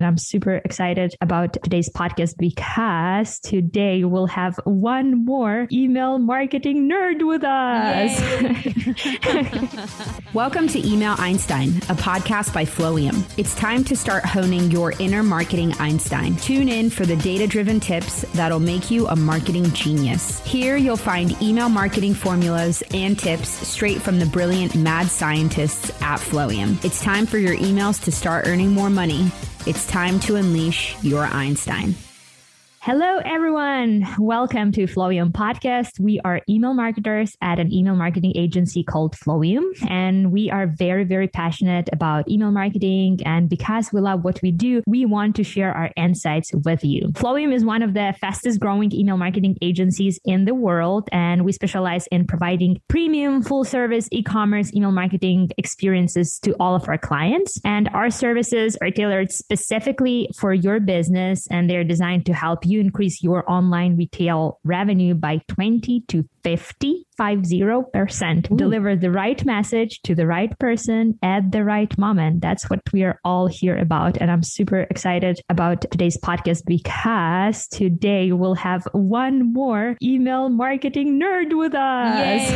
UGC. I'm super excited about today's podcast because today we'll have one more email marketing nerd with us. Welcome to Email Einstein, a podcast by Flowium. It's time to start honing your inner marketing Einstein. Tune in for the data driven tips that'll make you a marketing genius. Here you'll find email marketing formulas and tips straight from the brilliant mad scientists at Flowium. It's time for your emails to start earning more money. It's time to unleash your Einstein. Hello, everyone. Welcome to Flowium Podcast. We are email marketers at an email marketing agency called Flowium, and we are very, very passionate about email marketing. And because we love what we do, we want to share our insights with you. Flowium is one of the fastest growing email marketing agencies in the world, and we specialize in providing premium, full service e commerce email marketing experiences to all of our clients. And our services are tailored specifically for your business, and they're designed to help you increase your online retail revenue by 20 to 50 50%. percent Deliver the right message to the right person at the right moment. That's what we are all here about. And I'm super excited about today's podcast because today we'll have one more email marketing nerd with us.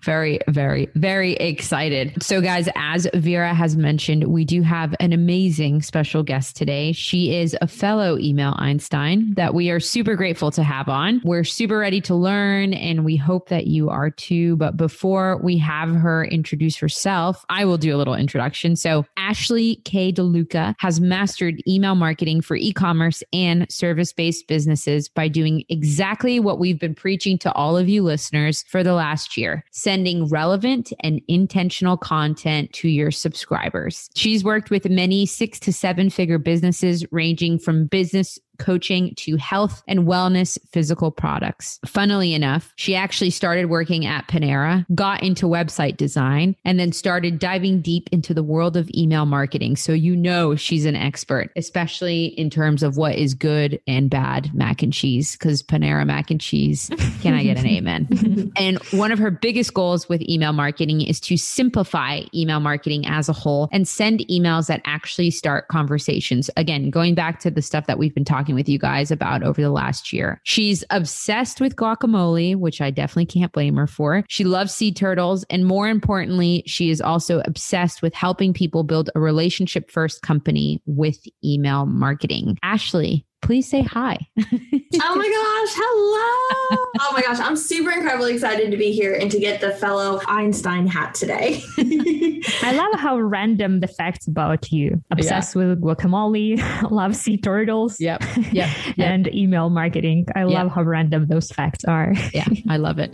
very, very, very excited. So, guys, as Vera has mentioned, we do have an amazing special guest today. She is a fellow email Einstein that we are super grateful to have on. We're super ready to learn and we hope that you are too. But before we have her introduce herself, I will do a little introduction. So, Ashley K. DeLuca has mastered email marketing for e commerce and service based businesses by doing exactly what we've been preaching to all of you listeners for the last year sending relevant and intentional content to your subscribers. She's worked with many six to seven figure businesses ranging from business coaching to health and wellness physical products. Funnily enough, she actually started working at Panera, got into website design, and then started diving deep into the world of email marketing. So you know she's an expert, especially in terms of what is good and bad mac and cheese, because Panera mac and cheese, can I get an amen? and one of her biggest goals with email marketing is to simplify email marketing as a whole and send emails that actually start conversations. Again, going back to the stuff that we've been talking talking with you guys about over the last year. She's obsessed with guacamole, which I definitely can't blame her for. She loves sea turtles. And more importantly, she is also obsessed with helping people build a relationship first company with email marketing. Ashley, please say hi. oh my gosh, hello. oh my gosh, I'm super incredibly excited to be here and to get the fellow Einstein hat today. I love how random the facts about you. Obsessed yeah. with guacamole, love sea turtles. Yep. Yep. yep. and email marketing. I love how random those facts are. yeah, I love it.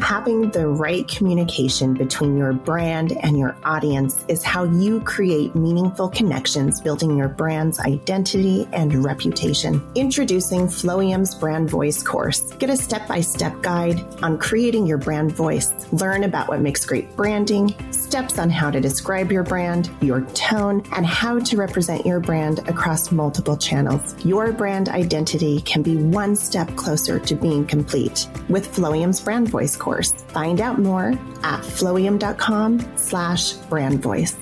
Having the right communication between your brand and your audience is how you create meaningful connections, building your brand's identity and reputation. Introducing Flowium's Brand Voice course. Get a step by step guide on creating your brand voice. Learn about what makes great branding, steps on how to describe your brand, your tone, and how to represent your brand across multiple channels. Your brand identity can be one step closer to being complete with Flowium's Brand Voice course. Find out more at flowium.com slash brand voice.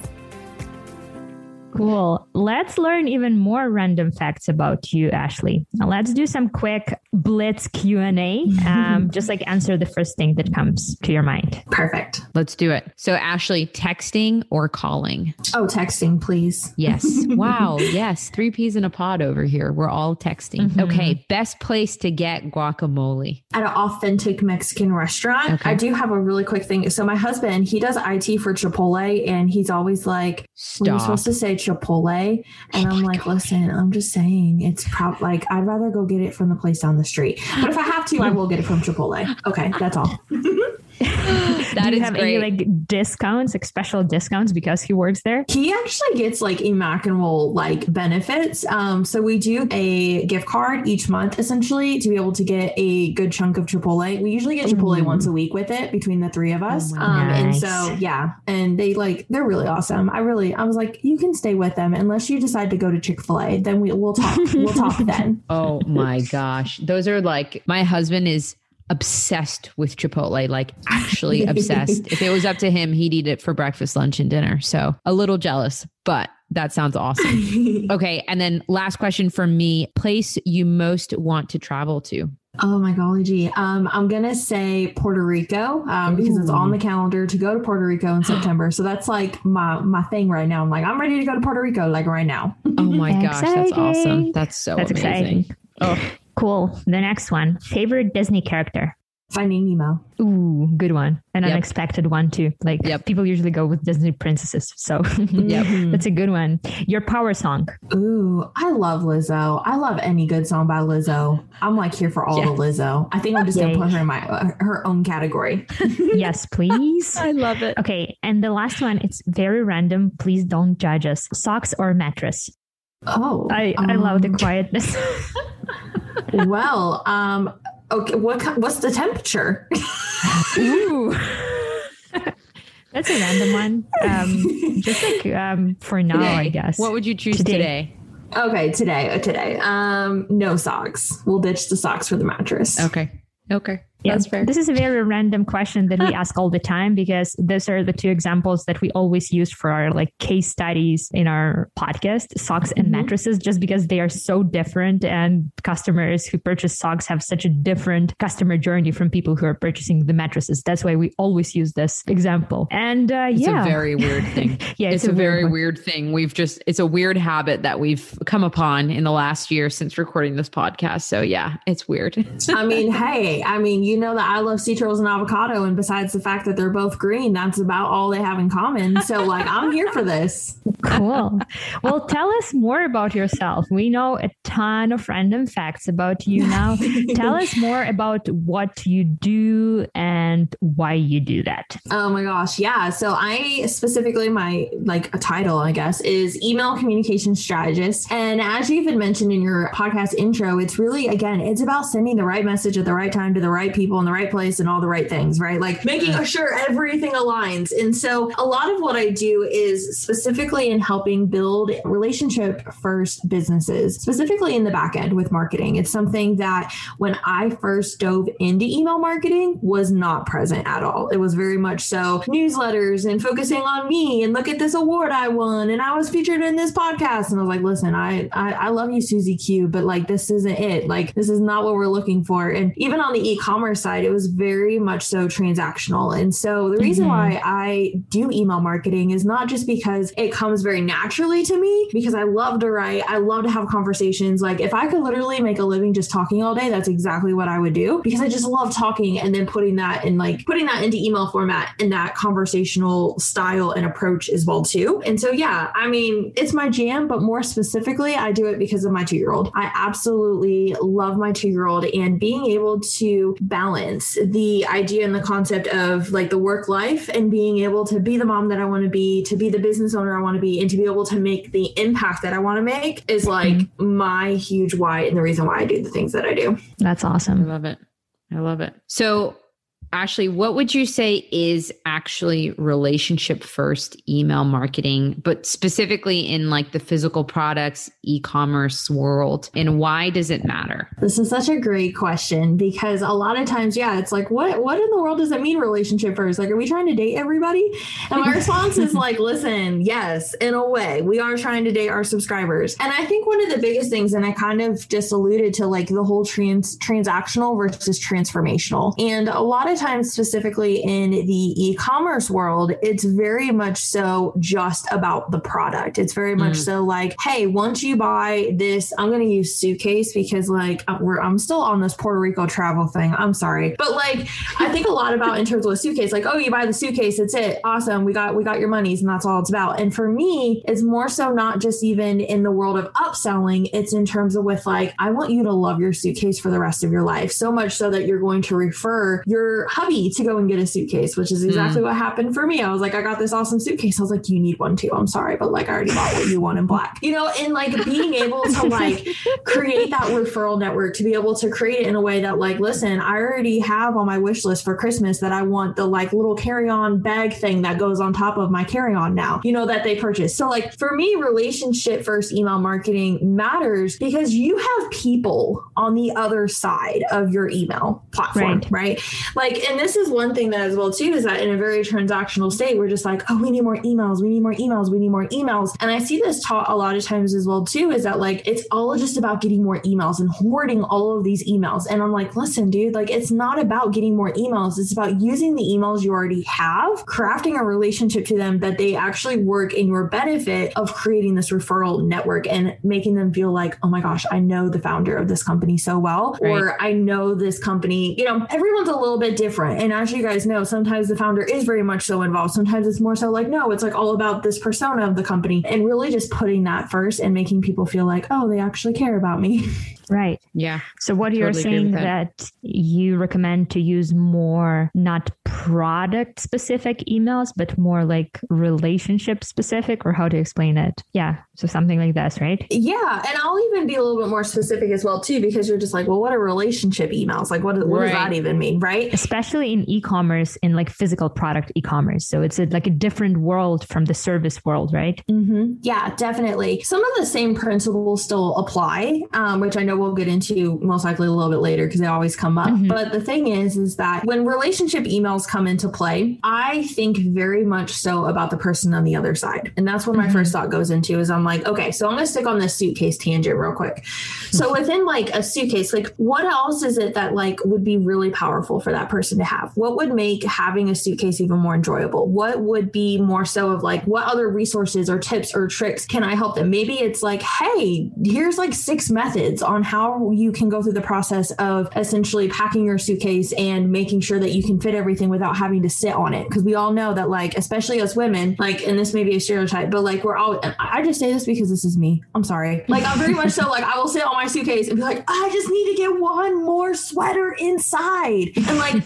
Cool. Let's learn even more random facts about you, Ashley. Now let's do some quick blitz Q&A. Um, just like answer the first thing that comes to your mind. Perfect. Let's do it. So Ashley, texting or calling? Oh, texting, please. Yes. wow. yes. Three peas in a pod over here. We're all texting. Mm-hmm. Okay. Best place to get guacamole? At an authentic Mexican restaurant. Okay. I do have a really quick thing. So my husband, he does IT for Chipotle and he's always like, Stop. we're supposed to say Chipotle. And oh I'm like, listen, I'm just saying it's probably like, I'd rather go get it from the place down the street. But if I have to, I will get it from Chipotle. Okay, that's all. that Do you have great. any like discounts, like special discounts because he works there? He actually gets like Emaconable like benefits. Um, so we do a gift card each month essentially to be able to get a good chunk of Chipotle. We usually get Chipotle once a week with it between the three of us. Oh um, nice. and so yeah, and they like they're really awesome. I really I was like, you can stay with them unless you decide to go to Chick Fil A. Then we we'll talk. we'll talk then. Oh my gosh, those are like my husband is obsessed with Chipotle, like actually obsessed. if it was up to him, he'd eat it for breakfast, lunch, and dinner. So a little jealous, but that sounds awesome. okay. And then last question for me place you most want to travel to? Oh my golly gee. Um, I'm gonna say Puerto Rico um, because it's on the calendar to go to Puerto Rico in September. So that's like my my thing right now. I'm like, I'm ready to go to Puerto Rico like right now. oh my gosh, that's awesome. That's so that's amazing. Exciting. Oh. Cool. The next one. Favorite Disney character? Finding Nemo. Ooh, good one. An yep. unexpected one too. Like yep. people usually go with Disney princesses. So yep. that's a good one. Your power song. Ooh, I love Lizzo. I love any good song by Lizzo. I'm like here for all yeah. the Lizzo. I think I'm just gonna put her in my uh, her own category. yes, please. I love it. Okay, and the last one, it's very random. Please don't judge us. Socks or mattress? Oh, I, um, I love the quietness. Well, um, okay. What what's the temperature? Ooh. That's a random one. Um, just like um, for now, today. I guess. What would you choose today? today? Okay, today. Uh, today. Um, no socks. We'll ditch the socks for the mattress. Okay. Okay. Yeah, That's fair. This is a very random question that we ask all the time because those are the two examples that we always use for our like case studies in our podcast, socks and mm-hmm. mattresses, just because they are so different and customers who purchase socks have such a different customer journey from people who are purchasing the mattresses. That's why we always use this example. And uh, it's yeah, a very weird thing. yeah, it's, it's a, a, very weird, weird thing. We've just it's a weird habit that we've come upon in the last year since recording this podcast. So yeah, it's weird. I mean, hey, I mean, you know that I love sea turtles and avocado, and besides the fact that they're both green, that's about all they have in common. So, like, I'm here for this. Cool. Well, tell us more about yourself. We know a ton of random facts about you now. tell us more about what you do and why you do that. Oh my gosh, yeah. So, I specifically my like a title, I guess, is email communication strategist. And as you even mentioned in your podcast intro, it's really again, it's about sending the right message at the right time to the right people in the right place and all the right things, right? Like making sure everything aligns. And so a lot of what I do is specifically in helping build relationship first businesses, specifically in the back end with marketing. It's something that when I first dove into email marketing was not present at all. It was very much so newsletters and focusing on me and look at this award I won and I was featured in this podcast. And I was like, listen, I, I, I love you, Susie Q, but like this isn't it. Like this is not what we're looking for. And even on the e-commerce side, it was very much so transactional. And so the reason mm-hmm. why I do email marketing is not just because it comes very naturally to me, because I love to write, I love to have conversations. Like if I could literally make a living just talking all day, that's exactly what I would do because I just love talking and then putting that in like putting that into email format and that conversational style and approach as well too. And so yeah, I mean, it's my jam, but more specifically, I do it because of my 2-year-old. I absolutely love my 2-year-old and being able to balance the idea and the concept of like the work life and being able to be the mom that I want to be, to be the business owner I want to be, and to be able to make the impact that I want to make is like mm-hmm. my huge why and the reason why I do the things that I do. That's awesome. I love it. I love it. So Ashley, what would you say is actually relationship first email marketing, but specifically in like the physical products e-commerce world? And why does it matter? This is such a great question because a lot of times, yeah, it's like, what what in the world does it mean relationship first? Like, are we trying to date everybody? And my response is like, listen, yes, in a way, we are trying to date our subscribers. And I think one of the biggest things, and I kind of just alluded to like the whole trans transactional versus transformational. And a lot of times, specifically in the e commerce world, it's very much so just about the product. It's very much mm. so like, hey, once you buy this, I'm going to use suitcase because like we're, I'm still on this Puerto Rico travel thing. I'm sorry. But like, I think a lot about in terms of a suitcase, like, oh, you buy the suitcase, it's it. Awesome. We got, we got your monies and that's all it's about. And for me, it's more so not just even in the world of upselling. It's in terms of with like, I want you to love your suitcase for the rest of your life. So much so that you're going to refer your hubby to go and get a suitcase, which is exactly mm. what happened for me. I was like, I got this awesome suitcase. I was like, you need one too. I'm sorry, but like I already bought what you want in black. You know, and like being able to like create that referral network to be able to create it in a way that like, listen, I already have on my wish list for Christmas that I want the like little carry-on bag thing that goes on top of my carry-on now, you know, that they purchase. So like for me, relationship first email marketing matters because you have people on the other side of your email platform, right? right? Like, and this is one thing that as well too is that in a very transactional state, we're just like, oh, we need more emails, we need more emails, we need more emails. And I see this taught a lot of times as well too, is that like it's all just about getting more emails and hoarding all of these emails. And I'm like, listen, dude, like it's not about getting more emails. It's about using the emails you already have, crafting a relationship to them that they actually work in your benefit of creating this referral network and making them feel like, oh my gosh, I know the founder of this company so well, right. or I know this company. You know, everyone's a little bit different. And as you guys know, sometimes the founder is very much so involved. Sometimes it's more so like, no, it's like all about this persona of the company and really just putting that first and making people feel like, oh, they actually care about me. Right. Yeah. So what totally you're saying that. that you recommend to use more not product specific emails, but more like relationship specific or how to explain it. Yeah. So something like this, right? Yeah. And I'll even be a little bit more specific as well too, because you're just like, well, what are relationship emails? Like what, what right. does that even mean? Right. Especially in e-commerce in like physical product e-commerce. So it's a, like a different world from the service world, right? Mm-hmm. Yeah, definitely. Some of the same principles still apply, um, which I know we'll get into most likely a little bit later because they always come up. Mm-hmm. But the thing is, is that when relationship emails come into play, I think very much so about the person on the other side. And that's where my mm-hmm. first thought goes into is I'm like, okay, so I'm going to stick on this suitcase tangent real quick. So mm-hmm. within like a suitcase, like what else is it that like would be really powerful for that person to have? What would make having a suitcase even more enjoyable? What would be more so of like what other resources or tips or tricks can I help them? Maybe it's like, hey, here's like six methods on how you can go through the process of essentially packing your suitcase and making sure that you can fit everything without having to sit on it. Because we all know that, like, especially as women, like, and this may be a stereotype, but like, we're all, I just say this because this is me. I'm sorry. Like, I'm very much so like, I will sit on my suitcase and be like, I just need to get one more sweater inside. And like,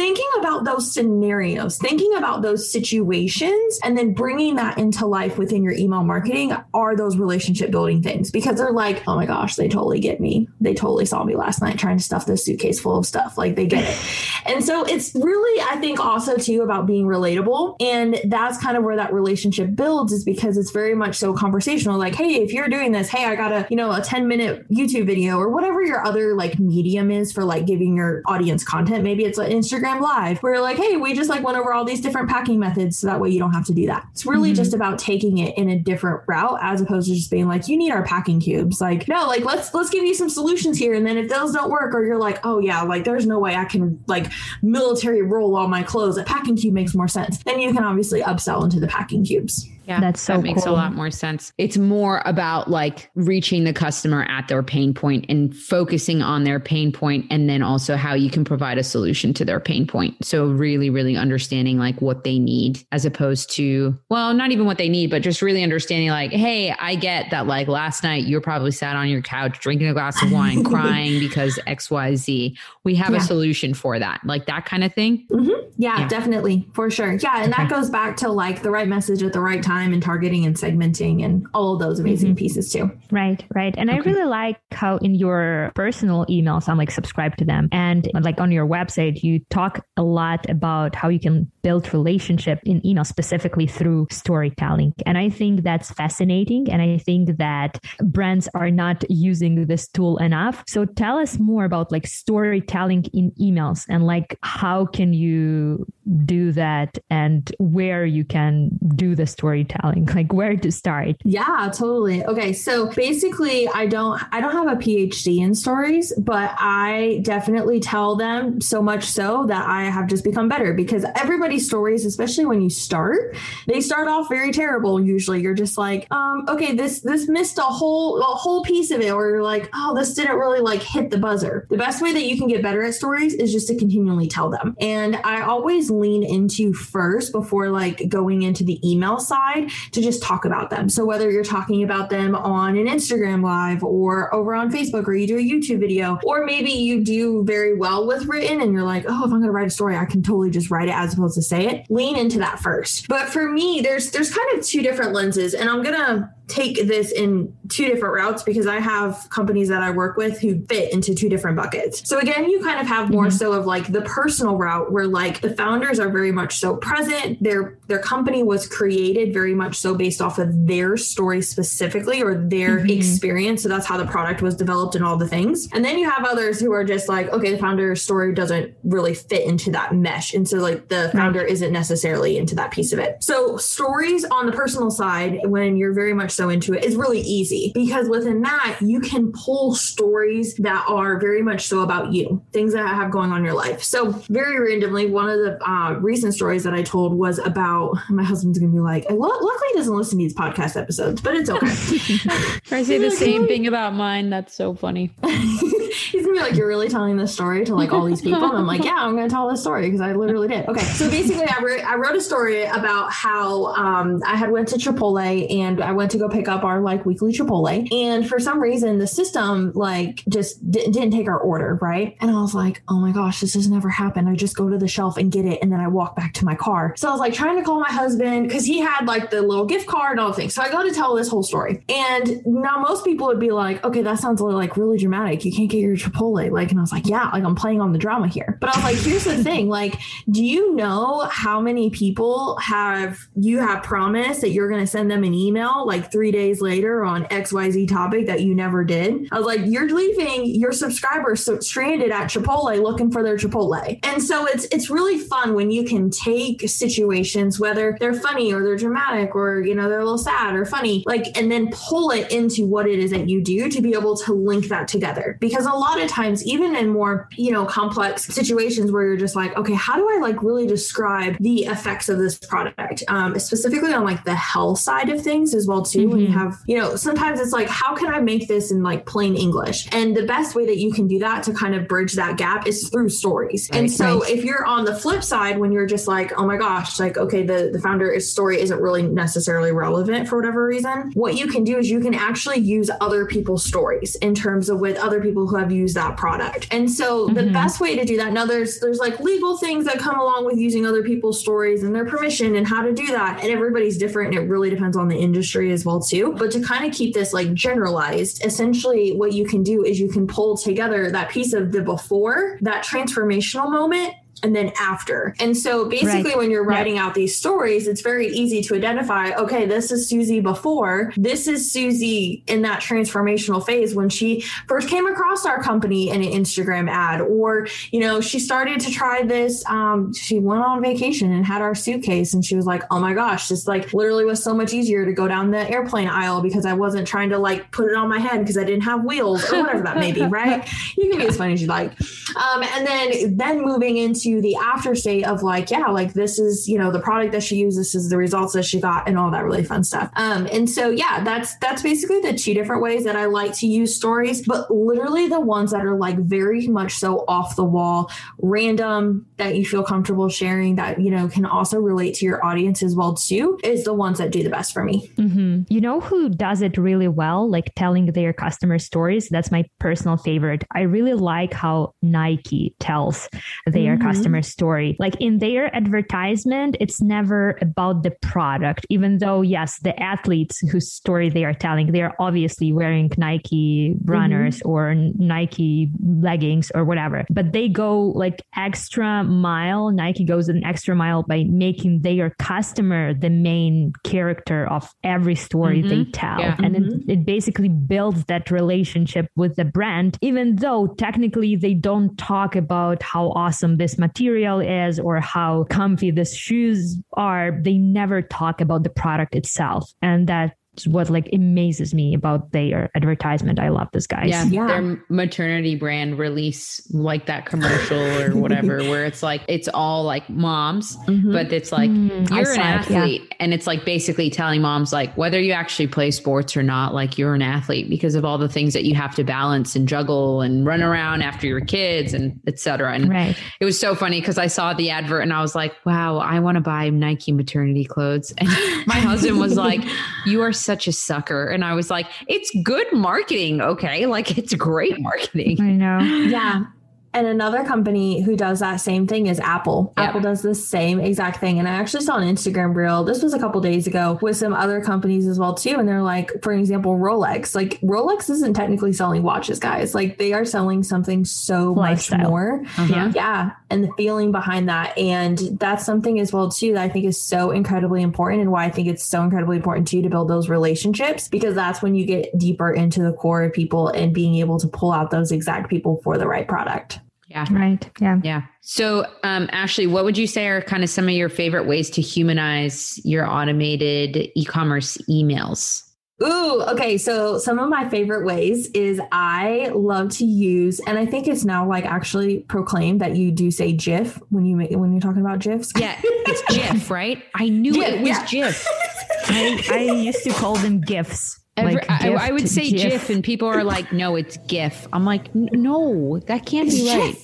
thinking about those scenarios, thinking about those situations, and then bringing that into life within your email marketing are those relationship building things because they're like, oh my gosh, they totally get me. They totally saw me last night trying to stuff this suitcase full of stuff. Like they get it. and so it's really, I think, also too about being relatable. And that's kind of where that relationship builds is because it's very much so conversational. Like, hey, if you're doing this, hey, I got a, you know, a 10 minute YouTube video or whatever your other like medium is for like giving your audience content. Maybe it's an Instagram Instagram live where you're like, hey, we just like went over all these different packing methods so that way you don't have to do that. It's really mm-hmm. just about taking it in a different route as opposed to just being like, you need our packing cubes. Like, no, like let's let's give you some solutions here. And then if those don't work, or you're like, oh yeah, like there's no way I can like military roll all my clothes. A packing cube makes more sense. Then you can obviously upsell into the packing cubes. Yeah, that's so that makes cool. a lot more sense. It's more about like reaching the customer at their pain point and focusing on their pain point, and then also how you can provide a solution to their pain point. So really, really understanding like what they need, as opposed to well, not even what they need, but just really understanding like, hey, I get that like last night you're probably sat on your couch drinking a glass of wine, crying because X Y Z. We have yeah. a solution for that, like that kind of thing. Mm-hmm. Yeah, yeah, definitely, for sure. Yeah, and okay. that goes back to like the right message at the right time time and targeting and segmenting and all those amazing mm-hmm. pieces too. Right, right. And okay. I really like how in your personal emails, I'm like subscribed to them. And like on your website, you talk a lot about how you can build relationship in email specifically through storytelling. And I think that's fascinating. And I think that brands are not using this tool enough. So tell us more about like storytelling in emails and like how can you do that and where you can do the storytelling like where to start. Yeah totally. Okay so basically i don't i don't have a phd in stories but i definitely tell them so much so that i have just become better because everybody's stories especially when you start they start off very terrible usually. You're just like um okay this this missed a whole a whole piece of it or you're like oh this didn't really like hit the buzzer. The best way that you can get better at stories is just to continually tell them. And i always lean into first before like going into the email side side to just talk about them. So whether you're talking about them on an Instagram live or over on Facebook or you do a YouTube video, or maybe you do very well with written and you're like, oh, if I'm to write a story, I can totally just write it as opposed to say it. Lean into that first. But for me, there's there's kind of two different lenses, and I'm gonna take this in two different routes because I have companies that I work with who fit into two different buckets. So again, you kind of have more mm-hmm. so of like the personal route where like the founders are very much so present. Their their company was created very much so based off of their story specifically or their mm-hmm. experience. So that's how the product was developed and all the things. And then you have others who are just like, okay, the founder's story doesn't really fit into that mesh. And so like the founder right. isn't necessarily into that piece of it. So stories on the personal side, when you're very much so into it is really easy because within that, you can pull stories that are very much so about you, things that have going on in your life. So, very randomly, one of the uh, recent stories that I told was about my husband's gonna be like, luckily he doesn't listen to these podcast episodes, but it's okay. I say the same thing about mine. That's so funny. He's gonna be like, You're really telling this story to like all these people? And I'm like, Yeah, I'm gonna tell this story because I literally did. Okay. So basically I wrote I wrote a story about how um, I had went to Chipotle and I went to go pick up our like weekly Chipotle. And for some reason the system like just d- didn't take our order, right? And I was like, Oh my gosh, this has never happened. I just go to the shelf and get it and then I walk back to my car. So I was like trying to call my husband because he had like the little gift card and all the things. So I go to tell this whole story. And now most people would be like, okay, that sounds like really dramatic. You can't get your Chipotle. Like, and I was like, yeah, like I'm playing on the drama here. But I was like, here's the thing. Like, do you know how many people have you have promised that you're going to send them an email like three days later on XYZ topic that you never did? I was like, you're leaving your subscribers stranded at Chipotle looking for their Chipotle. And so it's it's really fun when you can take situations, whether they're funny or they're dramatic or you know they're a little sad or funny, like and then pull it into what it is that you do to be able to link that together. Because a lot of times, even in more, you know, complex situations where you're just like, okay, how do I like really describe the effects of this product? Um, specifically on like the health side of things as well, too. Mm-hmm. When you mm-hmm. have, you know, sometimes it's like, how can I make this in like plain English? And the best way that you can do that to kind of bridge that gap is through stories. Right, and so right. if you're on the flip side, when you're just like, oh my gosh, like, okay, the, the founder's story isn't really necessarily relevant for whatever reason, what you can do is you can actually use other people's stories in terms of with other people who have used that product. And so mm-hmm. the best way to do that now there's there's like legal things that come along with using other people's stories and their permission and how to do that. And everybody's different and it really depends on the industry as well too. But to kind of keep this like generalized, essentially what you can do is you can pull together that piece of the before, that transformational moment and then after. And so basically, right. when you're writing out these stories, it's very easy to identify okay, this is Susie before, this is Susie in that transformational phase when she first came across our company in an Instagram ad, or, you know, she started to try this. Um, she went on vacation and had our suitcase, and she was like, oh my gosh, this like literally was so much easier to go down the airplane aisle because I wasn't trying to like put it on my head because I didn't have wheels or whatever that may be, right? You can be as funny as you like. Um, and then, then moving into the after state of like, yeah, like this is, you know, the product that she used, this is the results that she got and all that really fun stuff. Um, and so yeah, that's that's basically the two different ways that I like to use stories, but literally the ones that are like very much so off the wall, random that you feel comfortable sharing that, you know, can also relate to your audience as well too, is the ones that do the best for me. Mm-hmm. You know who does it really well, like telling their customer stories? That's my personal favorite. I really like how Nike tells their mm-hmm customer story. Like in their advertisement, it's never about the product, even though, yes, the athletes whose story they are telling, they are obviously wearing Nike runners mm-hmm. or Nike leggings or whatever, but they go like extra mile. Nike goes an extra mile by making their customer the main character of every story mm-hmm. they tell. Yeah. And mm-hmm. it, it basically builds that relationship with the brand, even though technically they don't talk about how awesome this material is or how comfy the shoes are, they never talk about the product itself. And that what like amazes me about their advertisement. I love this guys. Yeah, yeah. Their maternity brand release like that commercial or whatever, where it's like it's all like moms, mm-hmm. but it's like mm, you're an athlete, yeah. and it's like basically telling moms like whether you actually play sports or not, like you're an athlete because of all the things that you have to balance and juggle and run around after your kids and etc. And right. it was so funny because I saw the advert and I was like, wow, I want to buy Nike maternity clothes. And my husband was like, you are such a sucker. And I was like, it's good marketing. Okay. Like it's great marketing. I know. Yeah. And another company who does that same thing is Apple. Yep. Apple does the same exact thing. And I actually saw an Instagram reel. This was a couple days ago with some other companies as well too. And they're like, for example, Rolex. Like Rolex isn't technically selling watches, guys. Like they are selling something so Lifestyle. much more. Uh-huh. Yeah. And the feeling behind that. And that's something as well too that I think is so incredibly important and why I think it's so incredibly important too to build those relationships because that's when you get deeper into the core of people and being able to pull out those exact people for the right product. Yeah. Right. Yeah. Yeah. So, um, Ashley, what would you say are kind of some of your favorite ways to humanize your automated e commerce emails? Ooh, okay. So some of my favorite ways is I love to use, and I think it's now like actually proclaimed that you do say GIF when you make when you're talking about GIFs. Yeah, it's GIF, right? I knew GIF, it was yeah. GIF. I, I used to call them GIFs. Every, like I, I, would say GIF. GIF. and people are like, no, it's GIF. I'm like, no, that can't be right.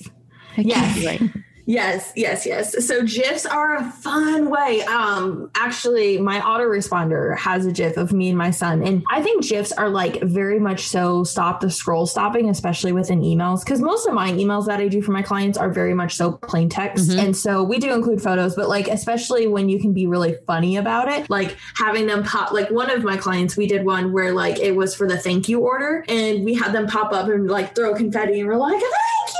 That yes. can't be right. Yes, yes, yes. So GIFs are a fun way. Um, actually, my autoresponder has a GIF of me and my son, and I think GIFs are like very much so stop the scroll stopping, especially within emails, because most of my emails that I do for my clients are very much so plain text, mm-hmm. and so we do include photos, but like especially when you can be really funny about it, like having them pop. Like one of my clients, we did one where like it was for the thank you order, and we had them pop up and like throw confetti, and we're like, thank you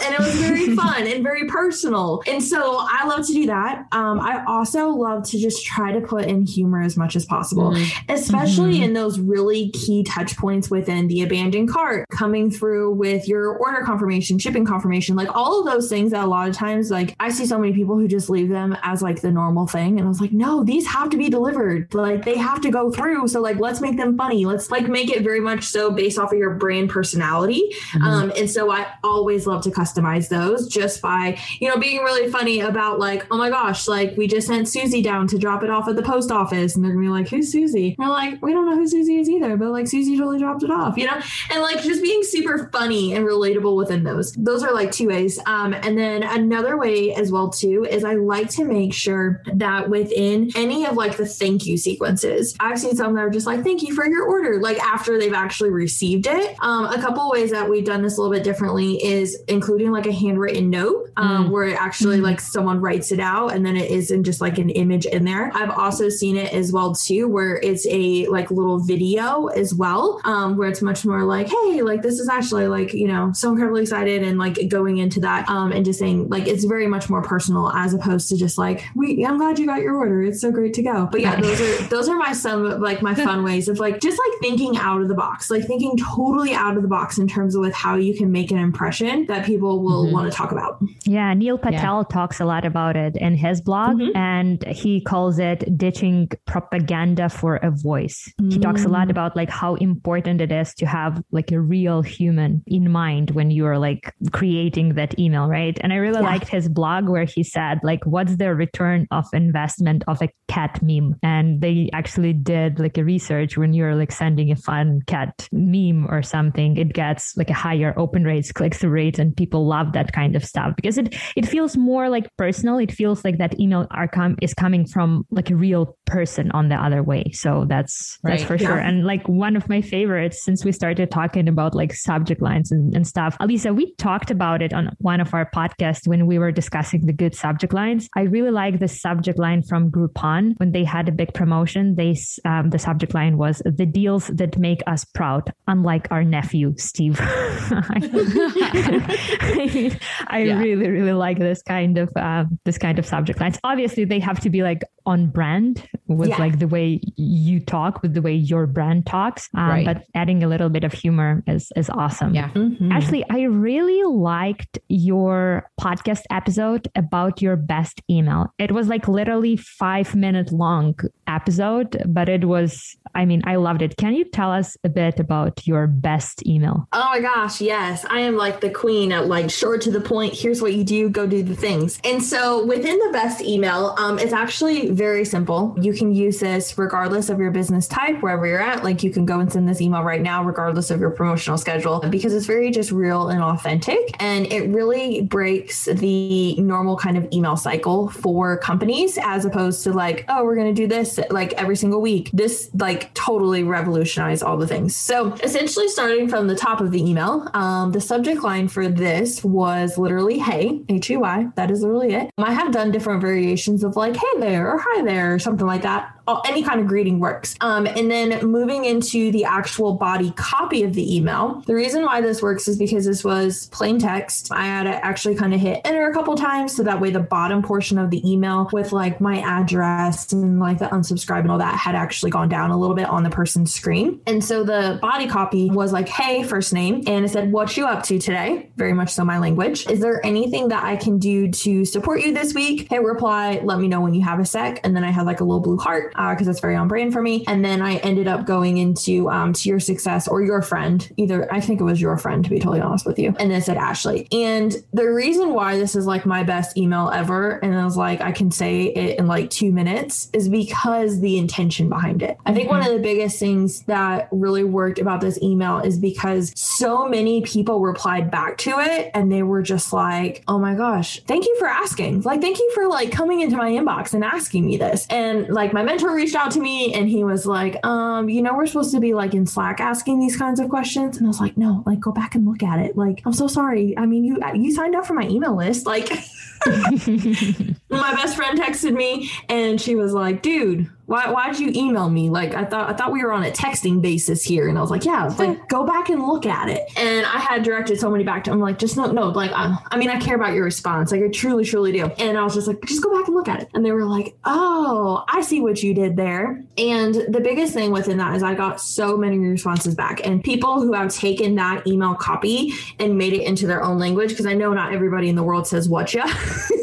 and it was very fun and very personal. And so I love to do that. Um, I also love to just try to put in humor as much as possible, mm-hmm. especially mm-hmm. in those really key touch points within the abandoned cart, coming through with your order confirmation, shipping confirmation, like all of those things that a lot of times, like I see so many people who just leave them as like the normal thing. And I was like, no, these have to be delivered. Like they have to go through. So like, let's make them funny. Let's like make it very much so based off of your brand personality. Mm-hmm. Um, and so I always love to customize those just by, you know, being really funny about like, oh my gosh, like we just sent Susie down to drop it off at the post office. And they're gonna be like, who's Susie? And we're like, we don't know who Susie is either, but like Susie totally dropped it off, you know? And like just being super funny and relatable within those. Those are like two ways. Um, and then another way as well too is I like to make sure that within any of like the thank you sequences, I've seen some that are just like, thank you for your order, like after they've actually received it. Um, a couple ways that we've done this a little bit differently is including like a handwritten note um, mm. where it actually mm. like someone writes it out and then it isn't just like an image in there. I've also seen it as well too where it's a like little video as well um, where it's much more like, hey, like this is actually like you know so incredibly excited and like going into that um, and just saying like it's very much more personal as opposed to just like we I'm glad you got your order. It's so great to go. But yeah, those are those are my some like my fun ways of like just like thinking out of the box, like thinking totally out of the box in terms of with how you can make an impression that people will mm-hmm. want to talk about. Yeah, Neil Patel yeah. talks a lot about it in his blog, mm-hmm. and he calls it ditching propaganda for a voice. Mm. He talks a lot mm. about like how important it is to have like a real human in mind when you are like creating that email, right? And I really yeah. liked his blog where he said like, what's the return of investment of a cat meme? And they actually did like a research when you're like sending a fun cat meme or something, it gets like a higher open rates, click through rates, and people love that kind of stuff because it it feels more like personal. It feels like that email com- is coming from like a real person on the other way. So that's right. that's for yeah. sure. And like one of my favorites since we started talking about like subject lines and, and stuff. Alisa, we talked about it on one of our podcasts when we were discussing the good subject lines. I really like the subject line from Groupon when they had a big promotion. They um, the subject line was the deals that make us proud, unlike our nephew Steve. I, I yeah. really really, like this kind of uh, this kind of subject lines. Obviously, they have to be like on brand with yeah. like the way you talk, with the way your brand talks. Um, right. But adding a little bit of humor is is awesome. Yeah. Mm-hmm. Actually, I really liked your podcast episode about your best email. It was like literally five minute long episode, but it was. I mean, I loved it. Can you tell us a bit about your best email? Oh my gosh, yes. I am like the queen at like short to the point. Here's what you do. Go do the things. And so within the best email, um, it's actually very simple. You can use this regardless of your business type, wherever you're at. Like you can go and send this email right now, regardless of your promotional schedule, because it's very just real and authentic. And it really breaks the normal kind of email cycle for companies as opposed to like, oh, we're going to do this like every single week. This like totally revolutionized all the things. So essentially, starting from the top of the email, um, the subject line for this was literally, hey, H E Y. That is literally it. I have done different variations of like, hey there, or hi there, or something like that any kind of greeting works. Um, and then moving into the actual body copy of the email. The reason why this works is because this was plain text. I had to actually kind of hit enter a couple times so that way the bottom portion of the email with like my address and like the unsubscribe and all that had actually gone down a little bit on the person's screen. And so the body copy was like, hey, first name. And it said, what you up to today? Very much so my language. Is there anything that I can do to support you this week? Hey, reply, let me know when you have a sec. And then I had like a little blue heart because uh, it's very on brand for me. And then I ended up going into um, to your success or your friend, either I think it was your friend to be totally honest with you. And then it said Ashley. And the reason why this is like my best email ever, and I was like, I can say it in like two minutes, is because the intention behind it. I think mm-hmm. one of the biggest things that really worked about this email is because so many people replied back to it and they were just like, oh my gosh, thank you for asking. Like, thank you for like coming into my inbox and asking me this. And like my mentor mentor reached out to me and he was like, um, you know, we're supposed to be like in Slack asking these kinds of questions. And I was like, no, like go back and look at it. Like, I'm so sorry. I mean, you you signed up for my email list. Like my best friend texted me and she was like, dude, why why'd you email me? Like I thought I thought we were on a texting basis here. And I was like, yeah, like go back and look at it. And I had directed so many back to I'm like, just no, no, like I, I mean, I care about your response. Like I truly, truly do. And I was just like, just go back and look at it. And they were like, oh, I see what you did there. And the biggest thing within that is I got so many responses back. And people who have taken that email copy and made it into their own language, because I know not everybody in the world says what ya.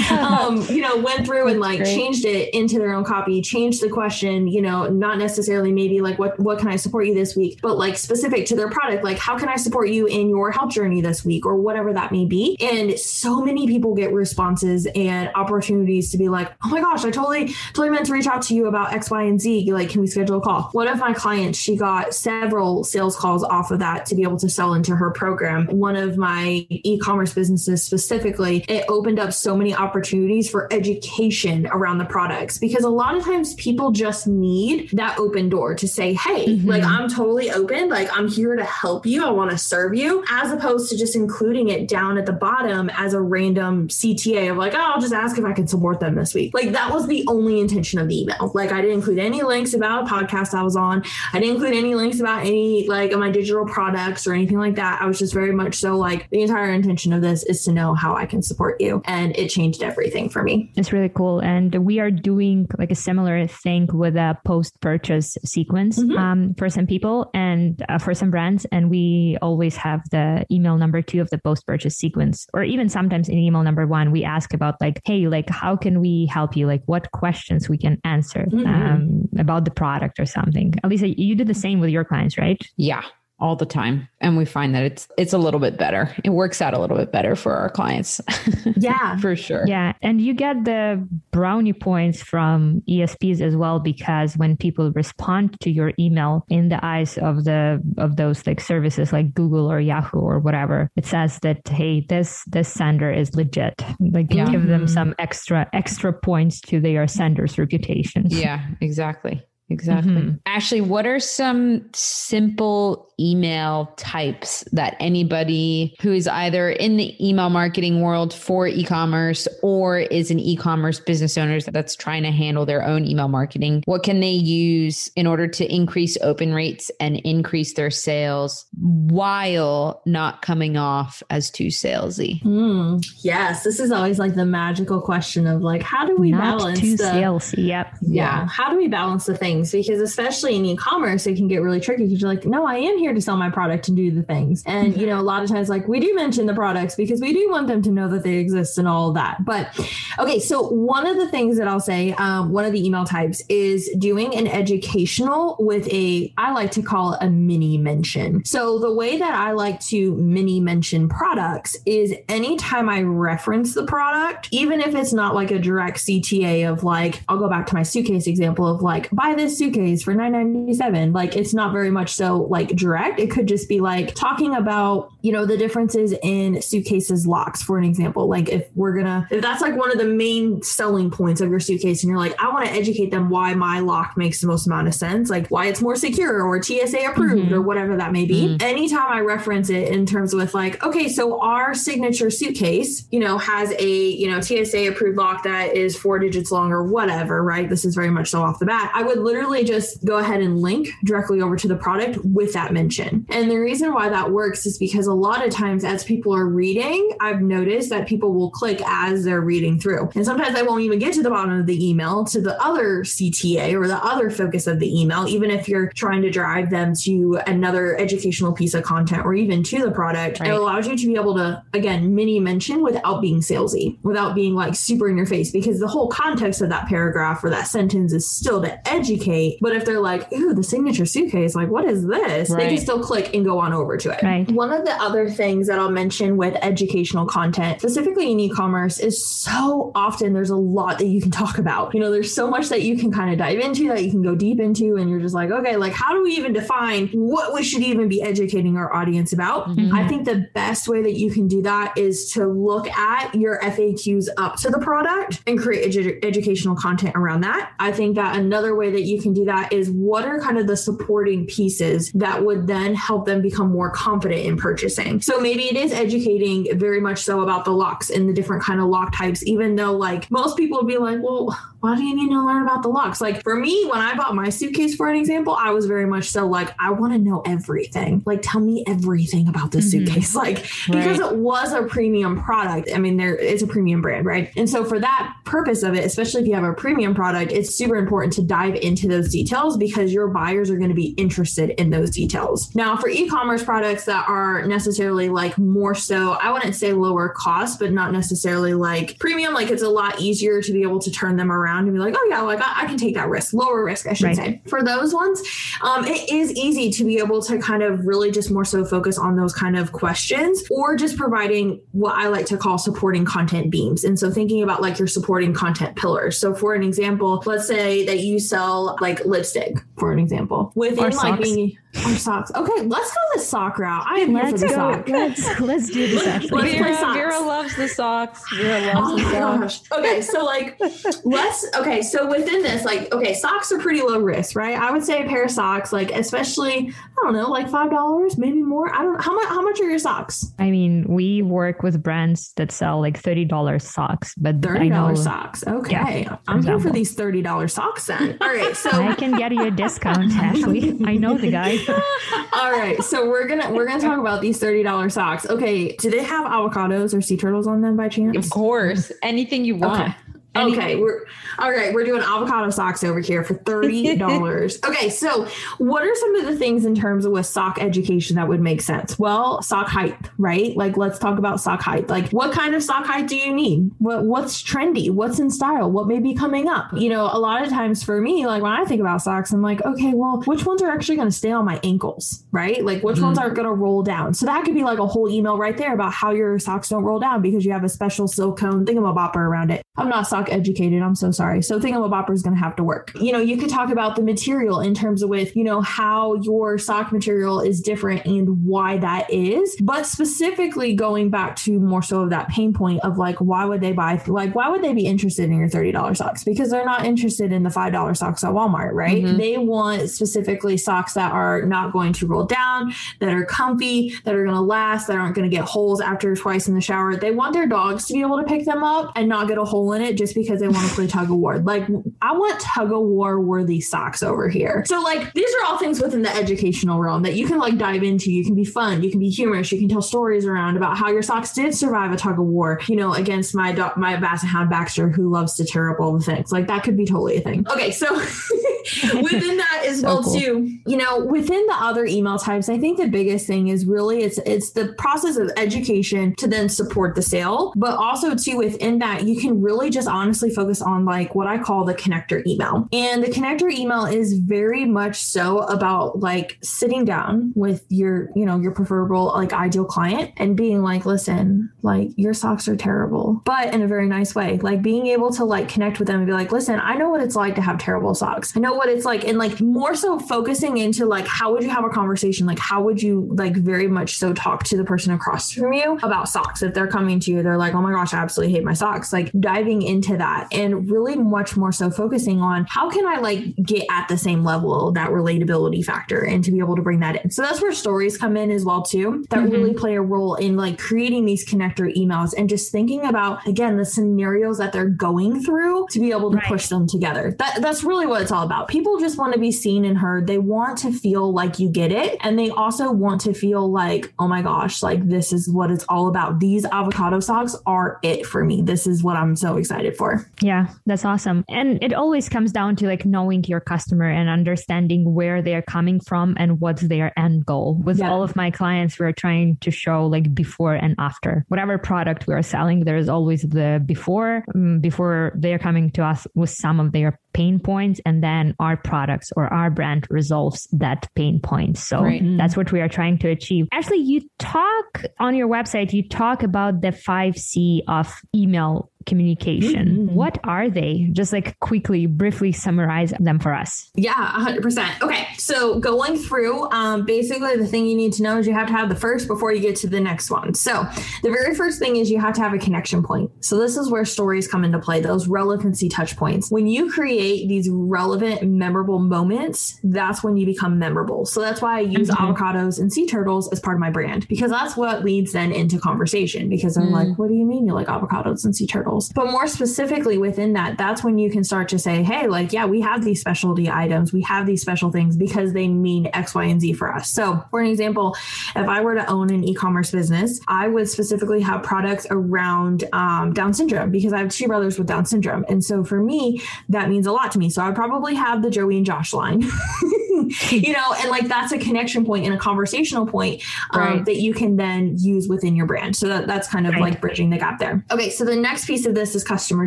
um, you know, went through and like great. changed it into their own copy, changed the question, you know, not necessarily maybe like what what can I support you this week, but like specific to their product, like how can I support you in your health journey this week or whatever that may be. And so many people get responses and opportunities to be like, oh my gosh, I totally totally meant to reach out to you about X, Y, and Z. Like, can we schedule a call? One of my clients, she got several sales calls off of that to be able to sell into her program. One of my e-commerce businesses specifically, it opened up so many opportunities for education around the products because a lot of times people just need that open door to say, Hey, mm-hmm. like I'm totally open. Like I'm here to help you. I want to serve you as opposed to just including it down at the bottom as a random CTA of like, Oh, I'll just ask if I can support them this week. Like that was the only intention of the email. Like I didn't include any links about a podcast I was on. I didn't include any links about any like of my digital products or anything like that. I was just very much so like the entire intention of this is to know how I can support you. And it changed changed everything for me. It's really cool. And we are doing like a similar thing with a post purchase sequence mm-hmm. um, for some people and uh, for some brands. And we always have the email number two of the post purchase sequence, or even sometimes in email number one, we ask about like, hey, like, how can we help you? Like, what questions we can answer mm-hmm. um, about the product or something. Elisa, you do the same with your clients, right? Yeah all the time and we find that it's it's a little bit better. It works out a little bit better for our clients. Yeah. For sure. Yeah and you get the brownie points from esps as well because when people respond to your email in the eyes of the of those like services like google or yahoo or whatever it says that hey this this sender is legit. Like yeah. give them mm-hmm. some extra extra points to their sender's reputation. Yeah exactly Exactly. Mm-hmm. Ashley, what are some simple email types that anybody who is either in the email marketing world for e-commerce or is an e-commerce business owners that's trying to handle their own email marketing, what can they use in order to increase open rates and increase their sales while not coming off as too salesy? Mm, yes, this is always like the magical question of like how do we not balance too the, salesy? Yep. Yeah. yeah. How do we balance the things? Because especially in e-commerce, it can get really tricky because you're like, no, I am here to sell my product and do the things. And, you know, a lot of times, like we do mention the products because we do want them to know that they exist and all that. But okay, so one of the things that I'll say, um, one of the email types is doing an educational with a, I like to call a mini mention. So the way that I like to mini mention products is anytime I reference the product, even if it's not like a direct CTA of like, I'll go back to my suitcase example of like, buy this suitcase for 997. Like it's not very much so like direct. It could just be like talking about, you know, the differences in suitcases locks, for an example. Like if we're gonna, if that's like one of the main selling points of your suitcase and you're like, I want to educate them why my lock makes the most amount of sense, like why it's more secure or TSA approved mm-hmm. or whatever that may be. Mm-hmm. Anytime I reference it in terms with like, okay, so our signature suitcase, you know, has a, you know, TSA approved lock that is four digits long or whatever, right? This is very much so off the bat. I would literally just go ahead and link directly over to the product with that mention. And the reason why that works is because a lot of times as people are reading, I've noticed that people will click as they're reading through. And sometimes I won't even get to the bottom of the email to the other CTA or the other focus of the email, even if you're trying to drive them to another educational piece of content or even to the product. Right. It allows you to be able to, again, mini mention without being salesy, without being like super in your face, because the whole context of that paragraph or that sentence is still to educate. But if they're like, ooh, the signature suitcase, like, what is this? Right. They can still click and go on over to it. Right. One of the other things that I'll mention with educational content, specifically in e-commerce, is so often there's a lot that you can talk about. You know, there's so much that you can kind of dive into that you can go deep into, and you're just like, okay, like how do we even define what we should even be educating our audience about? Mm-hmm. I think the best way that you can do that is to look at your FAQs up to the product and create edu- educational content around that. I think that another way that you can do that is what are kind of the supporting pieces that would then help them become more confident in purchasing. So maybe it is educating very much so about the locks and the different kind of lock types, even though like most people would be like, well, why do you need to learn about the locks? Like for me, when I bought my suitcase, for an example, I was very much so like, I want to know everything. Like, tell me everything about this mm-hmm. suitcase. Like, right. because it was a premium product. I mean, there it's a premium brand, right? And so for that purpose of it, especially if you have a premium product, it's super important to dive into those details because your buyers are going to be interested in those details. Now, for e-commerce products that are necessarily like more so, I wouldn't say lower cost, but not necessarily like premium, like it's a lot easier to be able to turn them around around and be like, oh yeah, like I, I can take that risk, lower risk, I should right. say. For those ones, um, it is easy to be able to kind of really just more so focus on those kind of questions or just providing what I like to call supporting content beams. And so thinking about like your supporting content pillars. So for an example, let's say that you sell like lipstick, for an example, within like being or socks. Okay, let's go the sock route. I am let's here for the go. sock. Let's let's do this. Actually. Let's Vera, Vera loves the socks. Vera oh loves oh the socks. Gosh. Okay, so like let's okay, so within this, like, okay, socks are pretty low risk, right? I would say a pair of socks, like especially, I don't know, like five dollars, maybe more. I don't how much how much are your socks? I mean, we work with brands that sell like thirty dollars socks, but thirty dollars socks. Okay. Yeah, I'm here for these thirty dollars socks then. All right. So I can get you a discount, Ashley. I know the guy. All right, so we're gonna we're gonna talk about these thirty dollars socks. Okay, do they have avocados or sea turtles on them by chance? Of course, anything you want. Okay. Okay, we're all right. We're doing avocado socks over here for thirty dollars. okay, so what are some of the things in terms of with sock education that would make sense? Well, sock height, right? Like, let's talk about sock height. Like, what kind of sock height do you need? What what's trendy? What's in style? What may be coming up? You know, a lot of times for me, like when I think about socks, I'm like, okay, well, which ones are actually going to stay on my ankles, right? Like, which mm-hmm. ones aren't going to roll down? So that could be like a whole email right there about how your socks don't roll down because you have a special silicone thingamabopper around it. I'm not sock educated. I'm so sorry. So thingamabopper is going to have to work. You know, you could talk about the material in terms of with, you know, how your sock material is different and why that is. But specifically going back to more so of that pain point of like, why would they buy, like, why would they be interested in your $30 socks? Because they're not interested in the $5 socks at Walmart, right? Mm-hmm. They want specifically socks that are not going to roll down, that are comfy, that are going to last, that aren't going to get holes after twice in the shower. They want their dogs to be able to pick them up and not get a hole hole in it just because they want to play tug of war. Like I want tug of war worthy socks over here. So like these are all things within the educational realm that you can like dive into. You can be fun, you can be humorous, you can tell stories around about how your socks did survive a tug of war, you know, against my dog, my basset hound Baxter who loves to tear up all the things. Like that could be totally a thing. Okay, so within that as so oh, well cool. too, you know, within the other email types, I think the biggest thing is really it's it's the process of education to then support the sale, but also too within that you can really really just honestly focus on like what I call the connector email. And the connector email is very much so about like sitting down with your, you know, your preferable like ideal client and being like, listen, like your socks are terrible, but in a very nice way. Like being able to like connect with them and be like, listen, I know what it's like to have terrible socks. I know what it's like. And like more so focusing into like, how would you have a conversation? Like, how would you like very much so talk to the person across from you about socks? If they're coming to you, they're like, oh my gosh, I absolutely hate my socks. Like dive diving into that and really much more so focusing on how can I like get at the same level that relatability factor and to be able to bring that in. So that's where stories come in as well too that mm-hmm. really play a role in like creating these connector emails and just thinking about again the scenarios that they're going through to be able to right. push them together. That that's really what it's all about. People just want to be seen and heard. They want to feel like you get it and they also want to feel like oh my gosh, like this is what it's all about. These avocado socks are it for me. This is what I'm so excited for. Yeah, that's awesome. And it always comes down to like knowing your customer and understanding where they're coming from and what's their end goal. With yeah. all of my clients, we're trying to show like before and after. Whatever product we are selling, there's always the before, um, before they're coming to us with some of their pain points and then our products or our brand resolves that pain point so right. that's what we are trying to achieve actually you talk on your website you talk about the 5c of email communication. Mm-hmm. What are they? Just like quickly, briefly summarize them for us. Yeah, 100%. Okay. So going through, um, basically, the thing you need to know is you have to have the first before you get to the next one. So the very first thing is you have to have a connection point. So this is where stories come into play, those relevancy touch points. When you create these relevant, memorable moments, that's when you become memorable. So that's why I use mm-hmm. avocados and sea turtles as part of my brand because that's what leads then into conversation because I'm mm. like, what do you mean you like avocados and sea turtles? But more specifically within that, that's when you can start to say, hey, like, yeah, we have these specialty items, we have these special things because they mean X, Y, and Z for us. So, for an example, if I were to own an e commerce business, I would specifically have products around um, Down syndrome because I have two brothers with Down syndrome. And so for me, that means a lot to me. So I'd probably have the Joey and Josh line. you know, and like that's a connection point and a conversational point um, right. that you can then use within your brand. So that, that's kind of right. like bridging the gap there. Okay, so the next piece of this is customer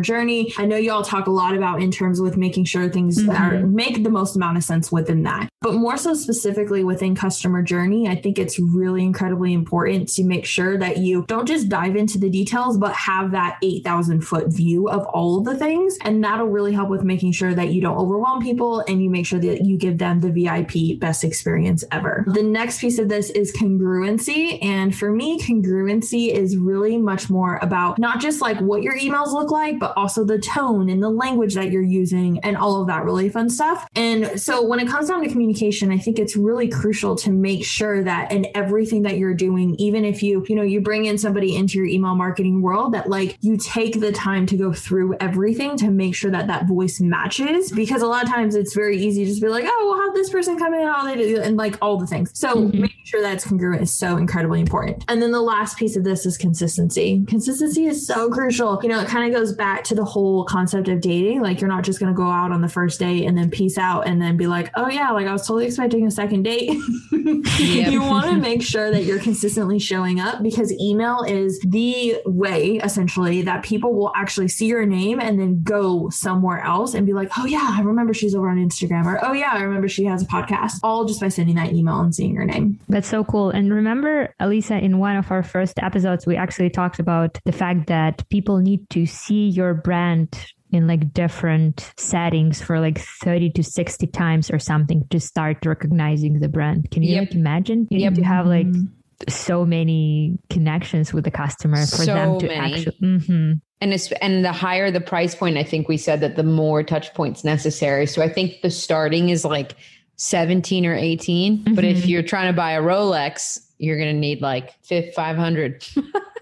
journey. I know you all talk a lot about in terms with making sure things mm-hmm. are, make the most amount of sense within that. But more so specifically within customer journey, I think it's really incredibly important to make sure that you don't just dive into the details, but have that 8,000 foot view of all of the things. And that'll really help with making sure that you don't overwhelm people and you make sure that you give them the VIP best experience ever. The next piece of this is congruency. And for me, congruency is really much more about not just like what your emails look like, but also the tone and the language that you're using and all of that really fun stuff. And so when it comes down to communication, I think it's really crucial to make sure that in everything that you're doing, even if you, you know, you bring in somebody into your email marketing world, that like you take the time to go through everything to make sure that that voice matches. Because a lot of times it's very easy to just be like, oh, well, how this person come in, how they do, and like all the things. So mm-hmm. making sure that it's congruent is so incredibly important. And then the last piece of this is consistency. Consistency is so crucial. You know, it kind of goes back to the whole concept of dating. Like you're not just going to go out on the first date and then peace out and then be like, oh yeah, like I was totally expecting a second date. you want to make sure that you're consistently showing up because email is the way essentially that people will actually see your name and then go somewhere else and be like, oh yeah, I remember she's over on Instagram or oh yeah, I remember she has a podcast, all just by sending that email and seeing your name. That's so cool. And remember, Alisa, in one of our first episodes, we actually talked about the fact that people need to see your brand in like different settings for like 30 to 60 times or something to start recognizing the brand. Can you yep. like imagine? You yep. need to have like mm-hmm. so many connections with the customer for so them to many. actually. Mm-hmm. And it's, and the higher the price point, I think we said that the more touch points necessary. So I think the starting is like 17 or 18. Mm-hmm. But if mm-hmm. you're trying to buy a Rolex, you're going to need like 500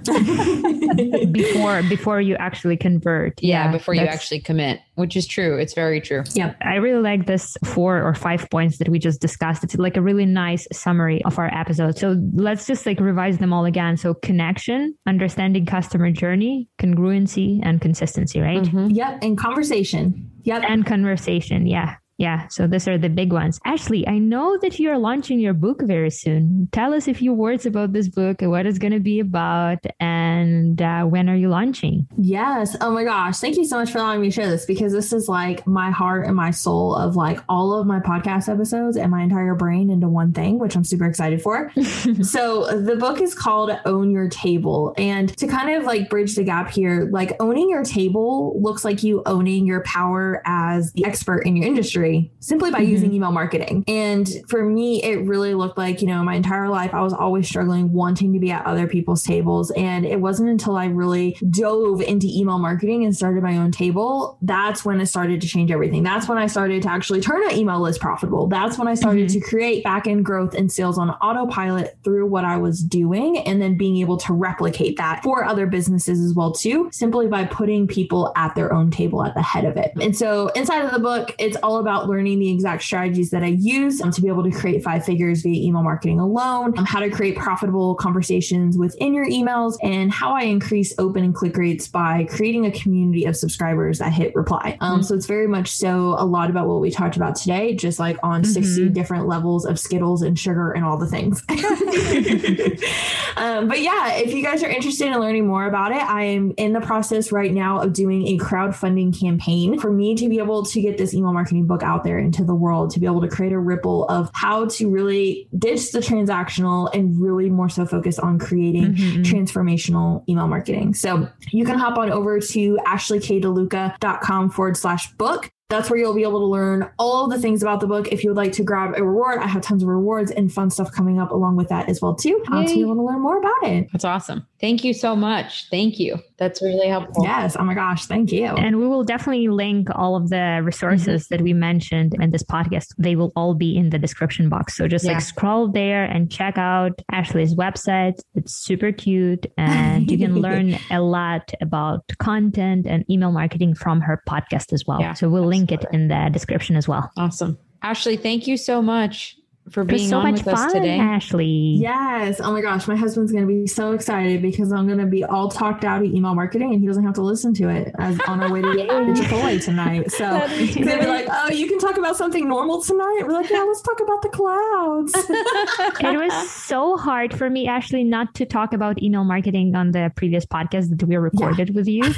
before before you actually convert yeah, yeah before you actually commit which is true it's very true yeah i really like this four or five points that we just discussed it's like a really nice summary of our episode so let's just like revise them all again so connection understanding customer journey congruency and consistency right mm-hmm. yep and conversation Yep. And conversation. Yeah. Yeah, so these are the big ones. Ashley, I know that you're launching your book very soon. Tell us a few words about this book, and what it's going to be about, and uh, when are you launching? Yes. Oh my gosh. Thank you so much for allowing me to share this because this is like my heart and my soul of like all of my podcast episodes and my entire brain into one thing, which I'm super excited for. so the book is called Own Your Table. And to kind of like bridge the gap here, like owning your table looks like you owning your power as the expert in your industry industry simply by mm-hmm. using email marketing. And for me, it really looked like, you know, my entire life, I was always struggling, wanting to be at other people's tables. And it wasn't until I really dove into email marketing and started my own table, that's when it started to change everything. That's when I started to actually turn an email list profitable. That's when I started mm-hmm. to create back end growth and sales on autopilot through what I was doing and then being able to replicate that for other businesses as well too, simply by putting people at their own table at the head of it. And so inside of the book, it's all about about learning the exact strategies that I use um, to be able to create five figures via email marketing alone, um, how to create profitable conversations within your emails, and how I increase open and click rates by creating a community of subscribers that hit reply. Um, mm-hmm. So it's very much so a lot about what we talked about today, just like on mm-hmm. 60 different levels of Skittles and sugar and all the things. um, but yeah, if you guys are interested in learning more about it, I am in the process right now of doing a crowdfunding campaign for me to be able to get this email marketing book out there into the world to be able to create a ripple of how to really ditch the transactional and really more so focus on creating mm-hmm. transformational email marketing. So you can hop on over to ashleykdeluca.com forward slash book that's where you'll be able to learn all the things about the book. If you would like to grab a reward, I have tons of rewards and fun stuff coming up along with that as well too. Um, to be able to learn more about it. That's awesome. Thank you so much. Thank you. That's really helpful. Yes. Oh my gosh. Thank you. And we will definitely link all of the resources mm-hmm. that we mentioned in this podcast. They will all be in the description box. So just yeah. like scroll there and check out Ashley's website. It's super cute and you can learn a lot about content and email marketing from her podcast as well. Yeah, so we'll absolutely. Link it in the description as well. Awesome. Ashley, thank you so much for being so on much with fun, us today. Ashley. Yes. Oh my gosh. My husband's going to be so excited because I'm going to be all talked out of email marketing and he doesn't have to listen to it as on our way to Chipotle tonight. So he's going to be like, oh, you can talk about something normal tonight. We're like, yeah, let's talk about the clouds. it was so hard for me, Ashley, not to talk about email marketing on the previous podcast that we recorded yeah. with you.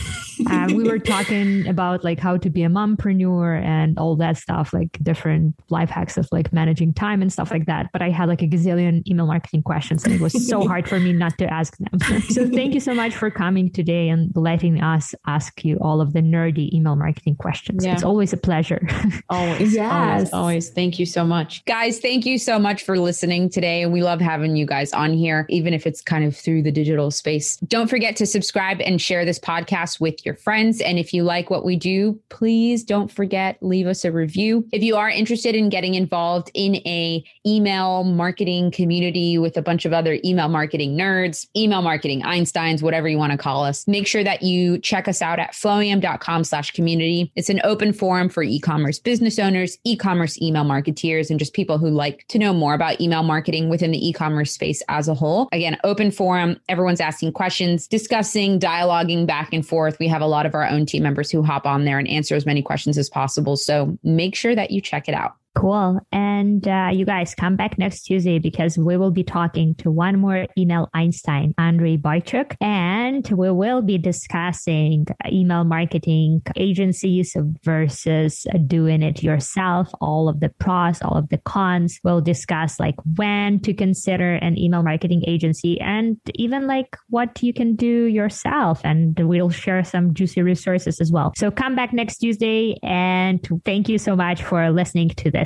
Uh, we were talking about like how to be a mompreneur and all that stuff, like different life hacks of like managing time and stuff like that. But I had like a gazillion email marketing questions and it was so hard for me not to ask them. So thank you so much for coming today and letting us ask you all of the nerdy email marketing questions. Yeah. It's always a pleasure. always. Yes. Always, always. Thank you so much. Guys, thank you so much for listening today. We love having you guys on here, even if it's kind of through the digital space. Don't forget to subscribe and share this podcast with your friends. And if you like what we do, please don't forget, leave us a review. If you are interested in getting involved in a email marketing community with a bunch of other email marketing nerds, email marketing Einsteins, whatever you want to call us. Make sure that you check us out at flowium.com slash community. It's an open forum for e-commerce business owners, e-commerce email marketeers, and just people who like to know more about email marketing within the e-commerce space as a whole. Again, open forum. Everyone's asking questions, discussing, dialoguing back and forth. We have a lot of our own team members who hop on there and answer as many questions as possible. So make sure that you check it out. Cool. And uh, you guys come back next Tuesday because we will be talking to one more email Einstein, Andrei Boychuk, and we will be discussing email marketing agencies versus doing it yourself, all of the pros, all of the cons. We'll discuss like when to consider an email marketing agency and even like what you can do yourself. And we'll share some juicy resources as well. So come back next Tuesday and thank you so much for listening to this